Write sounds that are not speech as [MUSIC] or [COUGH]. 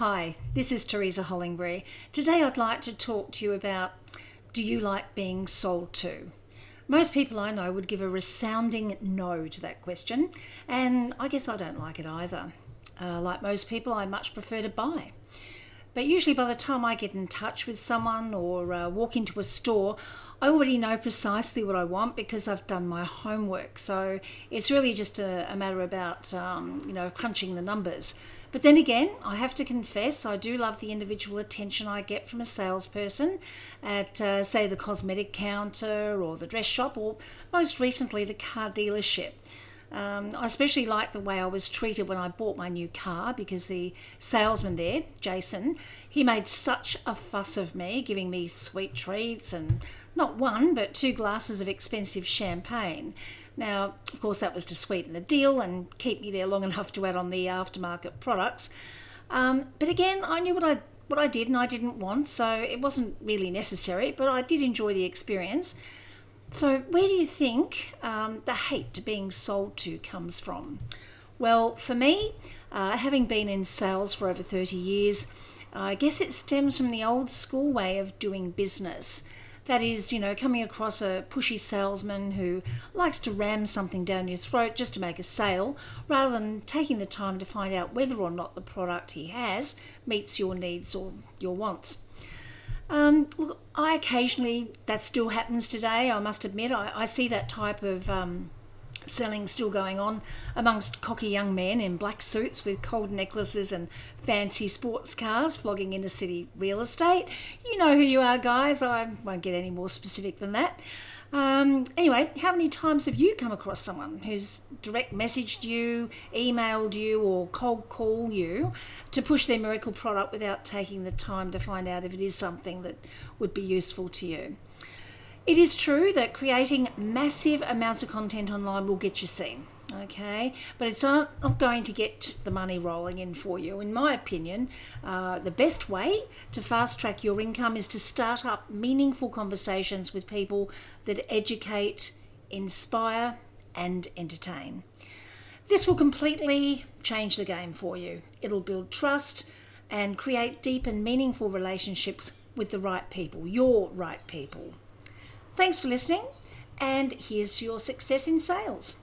Hi, this is Teresa Hollingbury. Today I'd like to talk to you about do you like being sold to? Most people I know would give a resounding no to that question, and I guess I don't like it either. Uh, like most people, I much prefer to buy. But usually, by the time I get in touch with someone or uh, walk into a store, I already know precisely what I want because I've done my homework. So it's really just a, a matter about, um, you know, crunching the numbers. But then again, I have to confess, I do love the individual attention I get from a salesperson at, uh, say, the cosmetic counter or the dress shop, or most recently, the car dealership. Um, I especially like the way I was treated when I bought my new car because the salesman there, Jason, he made such a fuss of me, giving me sweet treats and not one but two glasses of expensive champagne. Now, of course, that was to sweeten the deal and keep me there long [LAUGHS] enough to add on the aftermarket products. Um, but again, I knew what I what I did and I didn't want, so it wasn't really necessary. But I did enjoy the experience. So, where do you think um, the hate being sold to comes from? Well, for me, uh, having been in sales for over 30 years, I guess it stems from the old school way of doing business. That is, you know, coming across a pushy salesman who likes to ram something down your throat just to make a sale, rather than taking the time to find out whether or not the product he has meets your needs or your wants. Um, look, I occasionally, that still happens today, I must admit. I, I see that type of um, selling still going on amongst cocky young men in black suits with gold necklaces and fancy sports cars flogging into city real estate. You know who you are, guys. I won't get any more specific than that. Um, anyway, how many times have you come across someone who's direct messaged you, emailed you, or cold called you to push their miracle product without taking the time to find out if it is something that would be useful to you? It is true that creating massive amounts of content online will get you seen okay? But it's not, going to get the money rolling in for you. In my opinion uh, the best way to fast track your income is to start up meaningful conversations with people that educate inspire and entertain. This will completely change the game for you. It'll build trust and create deep and meaningful relationships with the right people your right people. Thanks for listening and here's your success in sales